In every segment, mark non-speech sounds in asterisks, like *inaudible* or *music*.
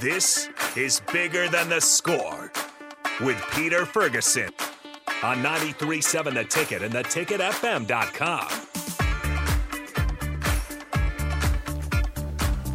This is Bigger Than the Score with Peter Ferguson on 93.7 The Ticket and theticketfm.com.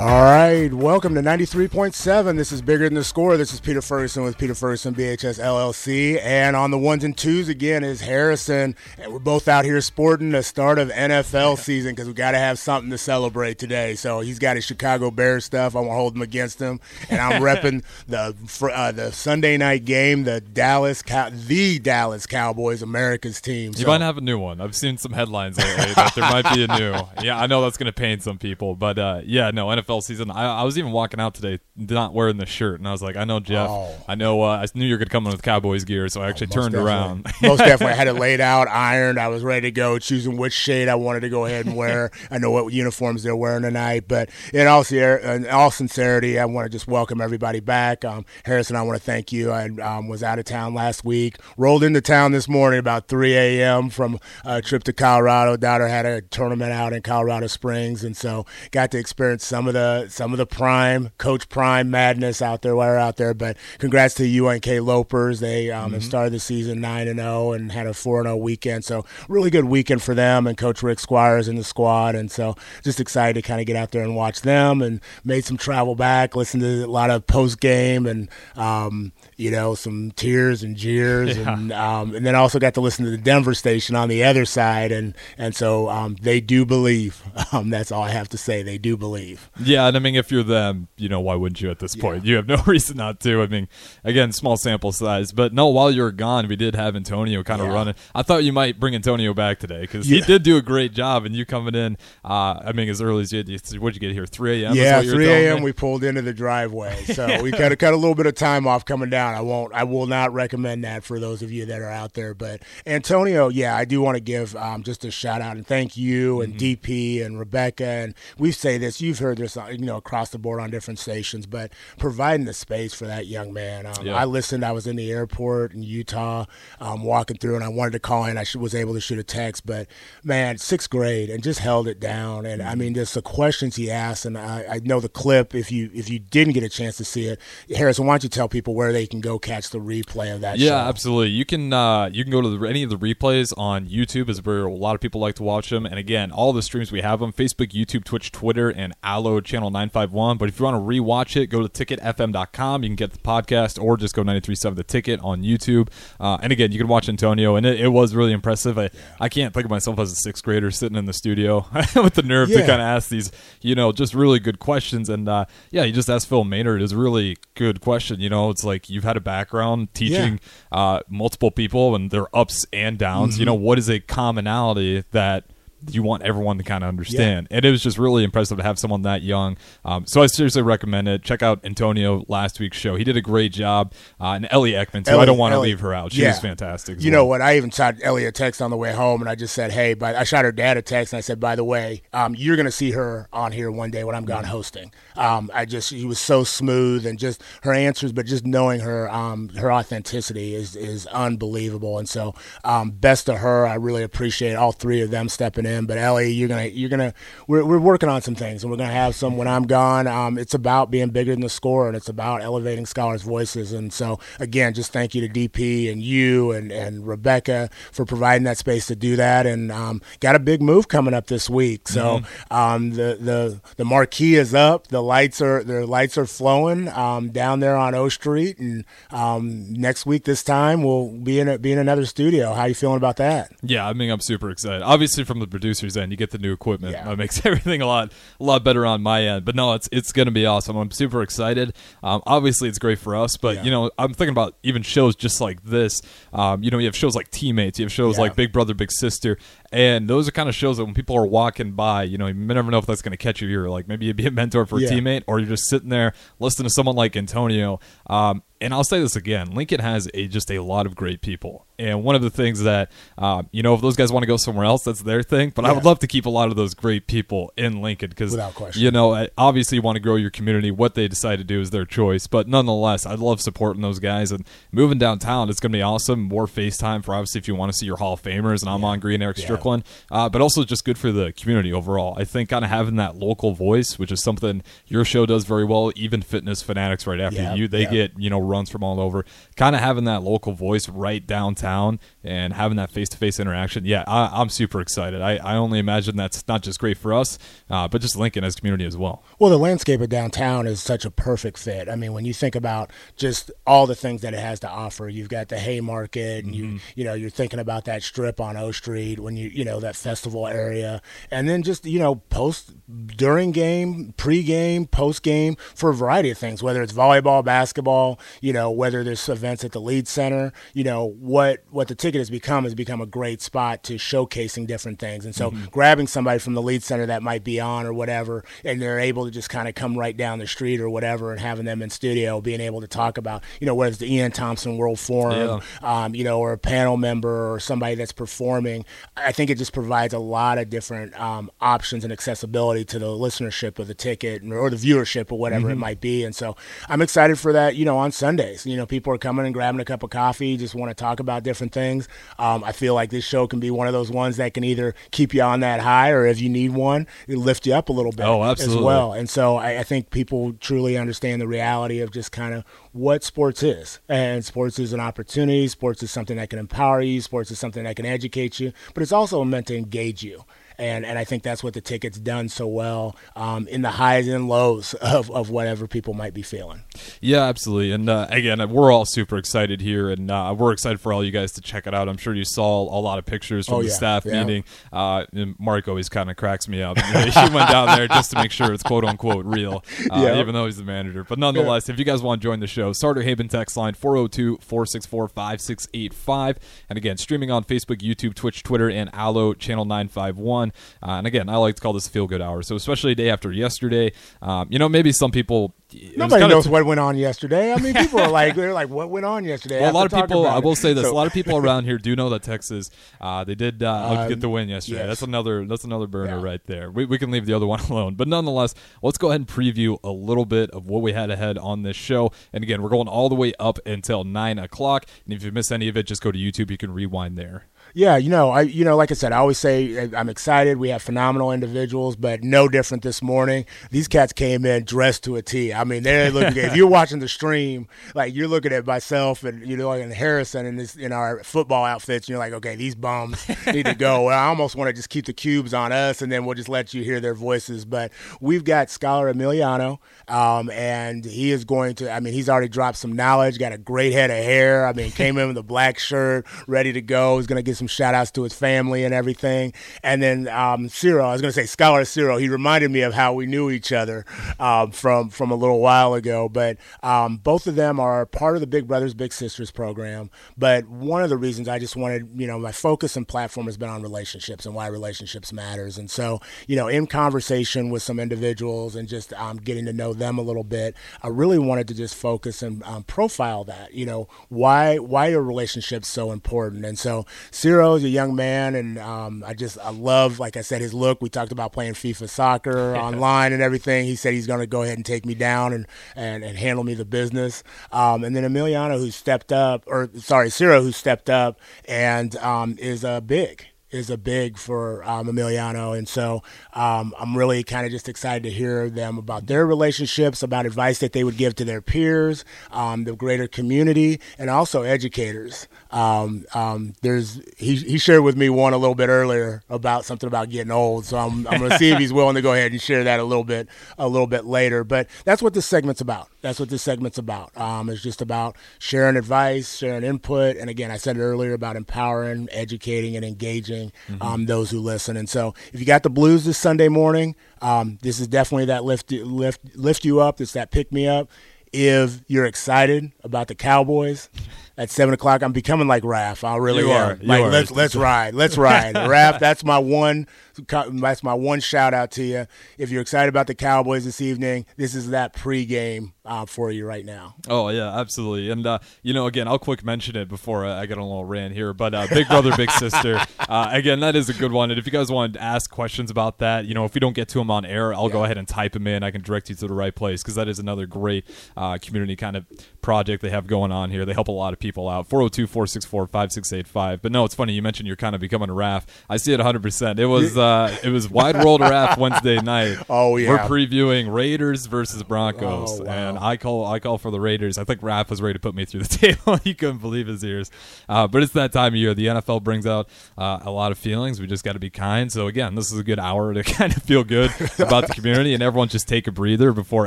All right, welcome to 93.7. This is Bigger Than the Score. This is Peter Ferguson with Peter Ferguson BHS LLC. And on the ones and twos again is Harrison. And we're both out here sporting the start of NFL *laughs* season because we got to have something to celebrate today. So he's got his Chicago Bears stuff. I won't hold him against him. And I'm repping *laughs* the uh, the Sunday night game, the Dallas, Cow- the Dallas Cowboys, America's team. You might have a new one. I've seen some headlines lately that there might be a new. *laughs* Yeah, I know that's going to pain some people, but uh, yeah, no NFL season. I, I, was even walking out today not wearing the shirt, and I was like, I know Jeff. Oh. I know. Uh, I knew you were going to come in with Cowboys gear, so I actually oh, turned definitely. around. *laughs* most definitely, I had it *laughs* laid out, ironed. I was ready to go, choosing which shade I wanted to go ahead and wear. I know what uniforms they're wearing tonight, but in all, in all sincerity, I want to just welcome everybody back. Um, Harrison, I want to thank you. I um, was out of town last week, rolled into town this morning about 3 a.m. from a trip to Colorado. Daughter had a tournament out in Colorado Springs, and so got to experience some of the some of the prime coach prime madness out there while out there. But congrats to the UNK Lopers. They um, mm-hmm. have started the season nine and zero and had a four and zero weekend. So really good weekend for them and Coach Rick Squiers in the squad. And so just excited to kind of get out there and watch them and made some travel back. Listened to a lot of post game and um, you know, some tears and jeers, yeah. and um, and then also got to listen to the Denver station on the other side, and and so um, they do believe. *laughs* Um, that's all I have to say. They do believe. Yeah, and I mean, if you're them, you know, why wouldn't you at this point? You have no *laughs* reason not to. I mean, again, small sample size, but no. While you were gone, we did have Antonio kind of yeah. running. I thought you might bring Antonio back today because yeah. he did do a great job, and you coming in. Uh, I mean, as early as you did. What'd you get here? 3 a.m. Yeah, 3 a.m. We pulled into the driveway, *laughs* so we kind of cut a little bit of time off coming down. I won't. I will not recommend that for those of you that are out there. But Antonio, yeah, I do want to give um, just a shout out and thank you and mm-hmm. DP and Rebecca. And we say this, you've heard this, you know, across the board on different stations, but providing the space for that young man. Um, yeah. I listened. I was in the airport in Utah, um, walking through, and I wanted to call in. I was able to shoot a text, but man, sixth grade, and just held it down. And I mm-hmm. mean, just the questions he asked, and I, I know the clip. If you if you didn't get a chance to see it, Harrison, why don't you tell people where they can go catch catch the replay of that. Yeah, show. absolutely. You can uh, you can go to the, any of the replays on YouTube, is where a lot of people like to watch them. And again, all the streams we have them: Facebook, YouTube, Twitch, Twitter, and Allo Channel Nine Five One. But if you want to rewatch it, go to ticketfm.com. You can get the podcast, or just go 93.7 The Ticket on YouTube. Uh, and again, you can watch Antonio, and it, it was really impressive. I, I can't think of myself as a sixth grader sitting in the studio *laughs* with the nerve yeah. to kind of ask these, you know, just really good questions. And uh, yeah, you just asked Phil Maynard is a really good question. You know, it's like you've had a background teaching yeah. uh, multiple people and their ups and downs. Mm-hmm. You know, what is a commonality that you want everyone to kind of understand. Yeah. And it was just really impressive to have someone that young. Um, so I seriously recommend it. Check out Antonio last week's show. He did a great job. Uh, and Ellie Ekman, too. Ellie, I don't want to leave her out. She yeah. was fantastic. You well. know what? I even shot Ellie a text on the way home, and I just said, hey, but I shot her dad a text, and I said, by the way, um, you're going to see her on here one day when I'm gone mm-hmm. hosting. Um, I just, she was so smooth and just her answers, but just knowing her, um, her authenticity is, is unbelievable. And so, um, best to her. I really appreciate all three of them stepping in in. But Ellie, you're gonna you're gonna we're we're working on some things, and we're gonna have some when I'm gone. Um, it's about being bigger than the score, and it's about elevating scholars' voices. And so again, just thank you to DP and you and and Rebecca for providing that space to do that. And um, got a big move coming up this week. So mm-hmm. um, the the the marquee is up. The lights are the lights are flowing um, down there on O Street, and um, next week this time we'll be in a, be in another studio. How you feeling about that? Yeah, I mean I'm super excited. Obviously from the producer's end. You get the new equipment. Yeah. That makes *laughs* everything a lot a lot better on my end. But no, it's it's going to be awesome. I'm super excited. Um, obviously, it's great for us, but yeah. you know, I'm thinking about even shows just like this. Um, you know, you have shows like Teammates. You have shows yeah. like Big Brother, Big Sister, and those are kind of shows that when people are walking by, you know, you never know if that's going to catch your ear. Like maybe you'd be a mentor for a teammate, or you're just sitting there listening to someone like Antonio. Um, and I'll say this again: Lincoln has a, just a lot of great people, and one of the things that uh, you know, if those guys want to go somewhere else, that's their thing. But I would love to keep a lot of those great people in Lincoln because, you know, obviously you want to grow your community. What they decide to do is their choice, but nonetheless, I love supporting those guys and moving downtown. It's going to be awesome. More FaceTime for obviously if you want to see your Hall of Famers, and I'm on Green Eric Strickland, uh, but also just good for the community overall. I think kind of having that local voice, which is something your show does very well. Even Fitness Fanatics, right after Yeah, you, they yeah. get you know runs from all over. Kind of having that local voice right downtown and having that face to face interaction. Yeah, I, I'm super excited. I, I only imagine that's not just great for us, uh, but just Lincoln as community as well. Well, the landscape of downtown is such a perfect fit. I mean, when you think about just all the things that it has to offer, you've got the Haymarket, and you you know you're thinking about that strip on O Street when you you know that festival area, and then just you know post during game, pre-game, post-game for a variety of things, whether it's volleyball, basketball, you know, whether there's events at the Lied Center, you know what what the ticket has become has become a great spot to showcasing different things, and so grabbing somebody from the Lied Center that might be on or whatever, and they're able to just kind of come right down the street or whatever, and having them in studio, being able to talk about, you know, whether it's the E.N. Thompson World Forum, um, you know, or a panel member or somebody that's performing. I think it just provides a lot of different um, options and accessibility to the listenership of the ticket or the viewership or whatever it might be. And so I'm excited for that. You know, on Sundays, you know, people are coming and grabbing a cup of coffee, just want to talk about different things. Um, I feel like this show can be one of those ones that can either keep you on that high or if you need one, it lift you up a little bit Oh, as absolutely. well. And so I, I think people truly understand the reality of just kind of what sports is. And sports is an opportunity. Sports is something that can empower you. Sports is something that can educate you, but it's also meant to engage you. And, and I think that's what the ticket's done so well um, in the highs and lows of, of whatever people might be feeling. Yeah, absolutely. And uh, again, we're all super excited here, and uh, we're excited for all you guys to check it out. I'm sure you saw a lot of pictures from Oh, the yeah. staff Yeah. meeting. Uh, and Mark always kind of cracks me up. *laughs* he went down there just to make sure it's quote unquote real, uh, Yeah. even though he's the manager. But nonetheless, if you guys want to join the show, Starter Haven text line 402 464 5685. And again, streaming on Facebook, YouTube, Twitch, Twitter, and Allo channel 951. Uh, and again, I like to call this feel good hour. So, especially day after yesterday, um, you know, maybe some people. Nobody knows t- what went on yesterday. I mean, people are like, *laughs* they're like, what went on yesterday? well, a lot of Have to talk people. I will say this: So- a lot of people *laughs* around here do know that Texas. Uh, they did uh, get the win yesterday. yes. That's another. That's another burner Yeah. right there. We, we can leave the other *laughs* one alone. But nonetheless, let's go ahead and preview a little bit of what we had ahead on this show. And again, we're going all the way up until nine o'clock. And if you miss any of it, just go to YouTube. You can rewind there. Yeah, you know, I you know, like I said, I always say uh, I'm excited. We have phenomenal individuals, but no different this morning. These cats came in dressed to a T. I mean, they're looking. if you're watching the stream, like you're looking at myself and you know, and Harrison in this in our football outfits, and you're like, okay, these bums need to go. I almost want to just keep the cubes on us, and then we'll just let you hear their voices. But we've got Scholar Emiliano, um, and he is going to. I mean, he's already dropped some knowledge. Got a great head of hair. I mean, came in with a black shirt, ready to go. He's going to get some shout outs to his family and everything. And then um, Ciro, I was going to say Scholar Ciro. He reminded me of how we knew each other um, from from a little while ago. But um, both of them are part of the Big Brothers Big Sisters program. But one of the reasons I just wanted, you know, my focus and platform has been on relationships and why relationships matters. And so, you know, in conversation with some individuals and just um, getting to know them a little bit, I really wanted to just focus and um, profile that. You know, why why are relationships so important? And so, Ciro is a young man, and um, I just I love, like I said, his look. We talked about playing FIFA soccer *laughs* online and everything. He said he's going to go ahead and take me down and and, and handle me the business. Um, and then Emiliano, who stepped up, or sorry, Ciro, who stepped up and um, is a big is a big for um, Emiliano, and so um, I'm really kind of just excited to hear them about their relationships, about advice that they would give to their peers, um, the greater community, and also educators. Um, um, there's he, he shared with me one a little bit earlier about something about getting old, so I'm, I'm going to see if he's willing to go ahead and share that a little bit a little bit later. But that's what this segment's about. That's what this segment's about. Um, it's just about sharing advice, sharing input, and again, I said it earlier about empowering, educating, and engaging um, those who listen. And so, if you got the blues this Sunday morning, um, this is definitely that lift lift lift you up. It's that pick me up. If you're excited about the Cowboys at seven o'clock, I'm becoming like Raph. I really You am. are. Like are. let's let's ride, let's *laughs* ride. Raph, that's my one that's my one shout out to you. If you're excited about the Cowboys this evening, this is that pregame uh, for you right now. Oh yeah, absolutely. And uh, you know, again, I'll quick mention it before I get a little rant here. But uh, Big Brother, Big Sister, *laughs* uh, again, that is a good one. And if you guys want to ask questions about that, you know, if we don't get to them on air, I'll yeah. go ahead and type them in. I can direct you to the right place because that is another great uh, community kind of project they have going on here. They help a lot of people out. 402 464 5685. But no, it's funny. You mentioned you're kind of becoming a RAF. I see it 100%. It was uh, it was Wide World RAF Wednesday night. *laughs* Oh, yeah. We're previewing Raiders versus Broncos. Oh, wow. And I call I call for the Raiders. I think RAF was ready to put me through the *laughs* table. he couldn't believe his ears. Uh, but it's that time of year. The NFL brings out uh, a lot of feelings. We just got to be kind. So, again, this is a good hour to *laughs* kind of feel good about the community and everyone just take a breather before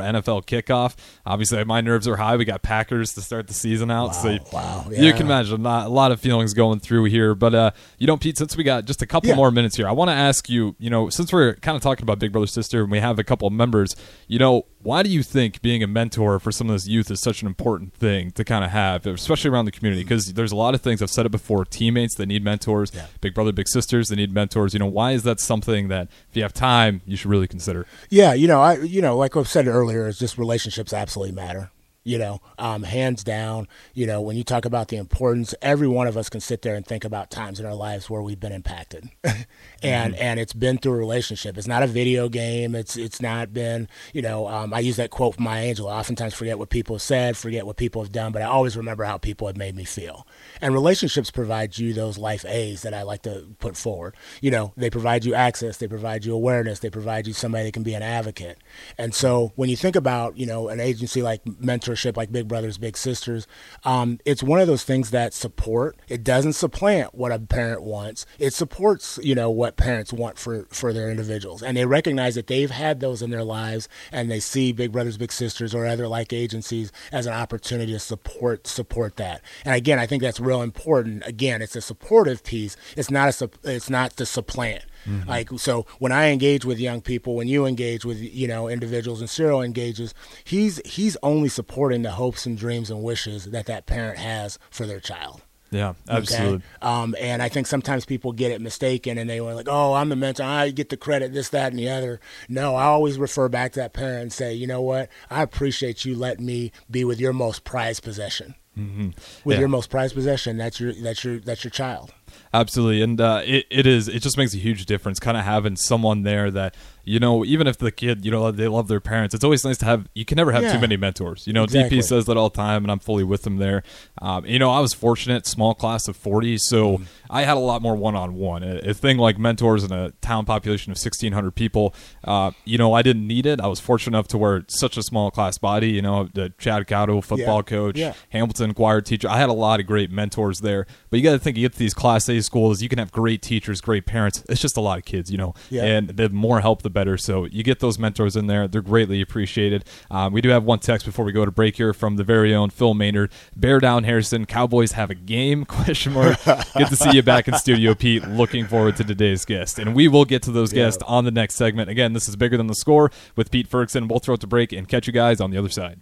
NFL kickoff. Obviously, my nerves are high. We got Packers to start the season out. Wow, so wow, yeah. you can imagine not, a lot of feelings going through here. But, uh, you know, Pete, since we got just a couple yeah. more minutes here, I want to ask you, you know, since we're kind of talking about Big Brother Sister and we have a couple of members, you know, why do you think being a mentor for some of this youth is such an important thing to kind of have, especially around the community? Mm. Because there's a lot of things I've said it before. Teammates that need mentors, yeah. big brother, big sisters that need mentors. You know, why is that something that if you have time, you should really consider? Yeah, you know, I you know, like I've said earlier, is just relationships absolutely matter you know, um, hands down. You know, when you talk about the importance, every one of us can sit there and think about times in our lives where we've been impacted, *laughs* and mm-hmm. and it's been through a relationship. It's not a video game. It's it's not been, you know. Um, I use that quote from Maya Angelou. I oftentimes forget what people have said, forget what people have done, but I always remember how people have made me feel. And relationships provide you those life A's that I like to put forward. You know, they provide you access, they provide you awareness, they provide you somebody that can be an advocate. And so when you think about, you know, an agency like Mentor mentorship like Big Brothers Big Sisters, um, it's one of those things that support. It doesn't supplant what a parent wants. It supports, you know, what parents want for for their individuals, and they recognize that they've had those in their lives, and they see Big Brothers Big Sisters or other like agencies as an opportunity to support support that. And again, I think that's real important. Again, it's a supportive piece. It's not a it's not to supplant. Mm-hmm. Like so, when I engage with young people, when you engage with you know individuals, and Ciro engages, he's he's only supporting the hopes and dreams and wishes that that parent has for their child. Yeah, absolutely. Okay? Um, and I think sometimes people get it mistaken and they were like, oh, I'm the mentor. I get the credit, this, that, and the other. No, I always refer back to that parent and say, you know what? I appreciate you letting me be with your most prized possession. Mm-hmm. With yeah. your most prized possession, that's your that's your that's your child. Absolutely, and uh, it it is it just makes a huge difference, kind of having someone there that you know, even if the kid, you know, they love their parents, it's always nice to have. You can never have yeah. too many mentors. You know, exactly. DP says that all the time, and I'm fully with him there. Um, you know, I was fortunate, small class of 40, so mm. I had a lot more one on one. A thing like mentors in a town population of 1,600 people, uh, you know, I didn't need it. I was fortunate enough to where such a small class body. You know, the Chad Cotto, football yeah. coach, yeah. Hamilton choir teacher. I had a lot of great mentors there. But you got to think, you get to these Class A schools, you can have great teachers, great parents. It's just a lot of kids, you know, and the more help, the better. So you get those mentors in there. They're greatly appreciated. Um, we do have one text before we go to break here from the very own Phil Maynard. Bear down, Harrison. Cowboys have a game? *laughs* Question mark. Good to see you back in studio, Pete. Looking forward to today's guest, and we will get to those yeah. guests on the next segment. Again, this is bigger than the score with Pete Ferguson. We'll throw it to break and catch you guys on the other side.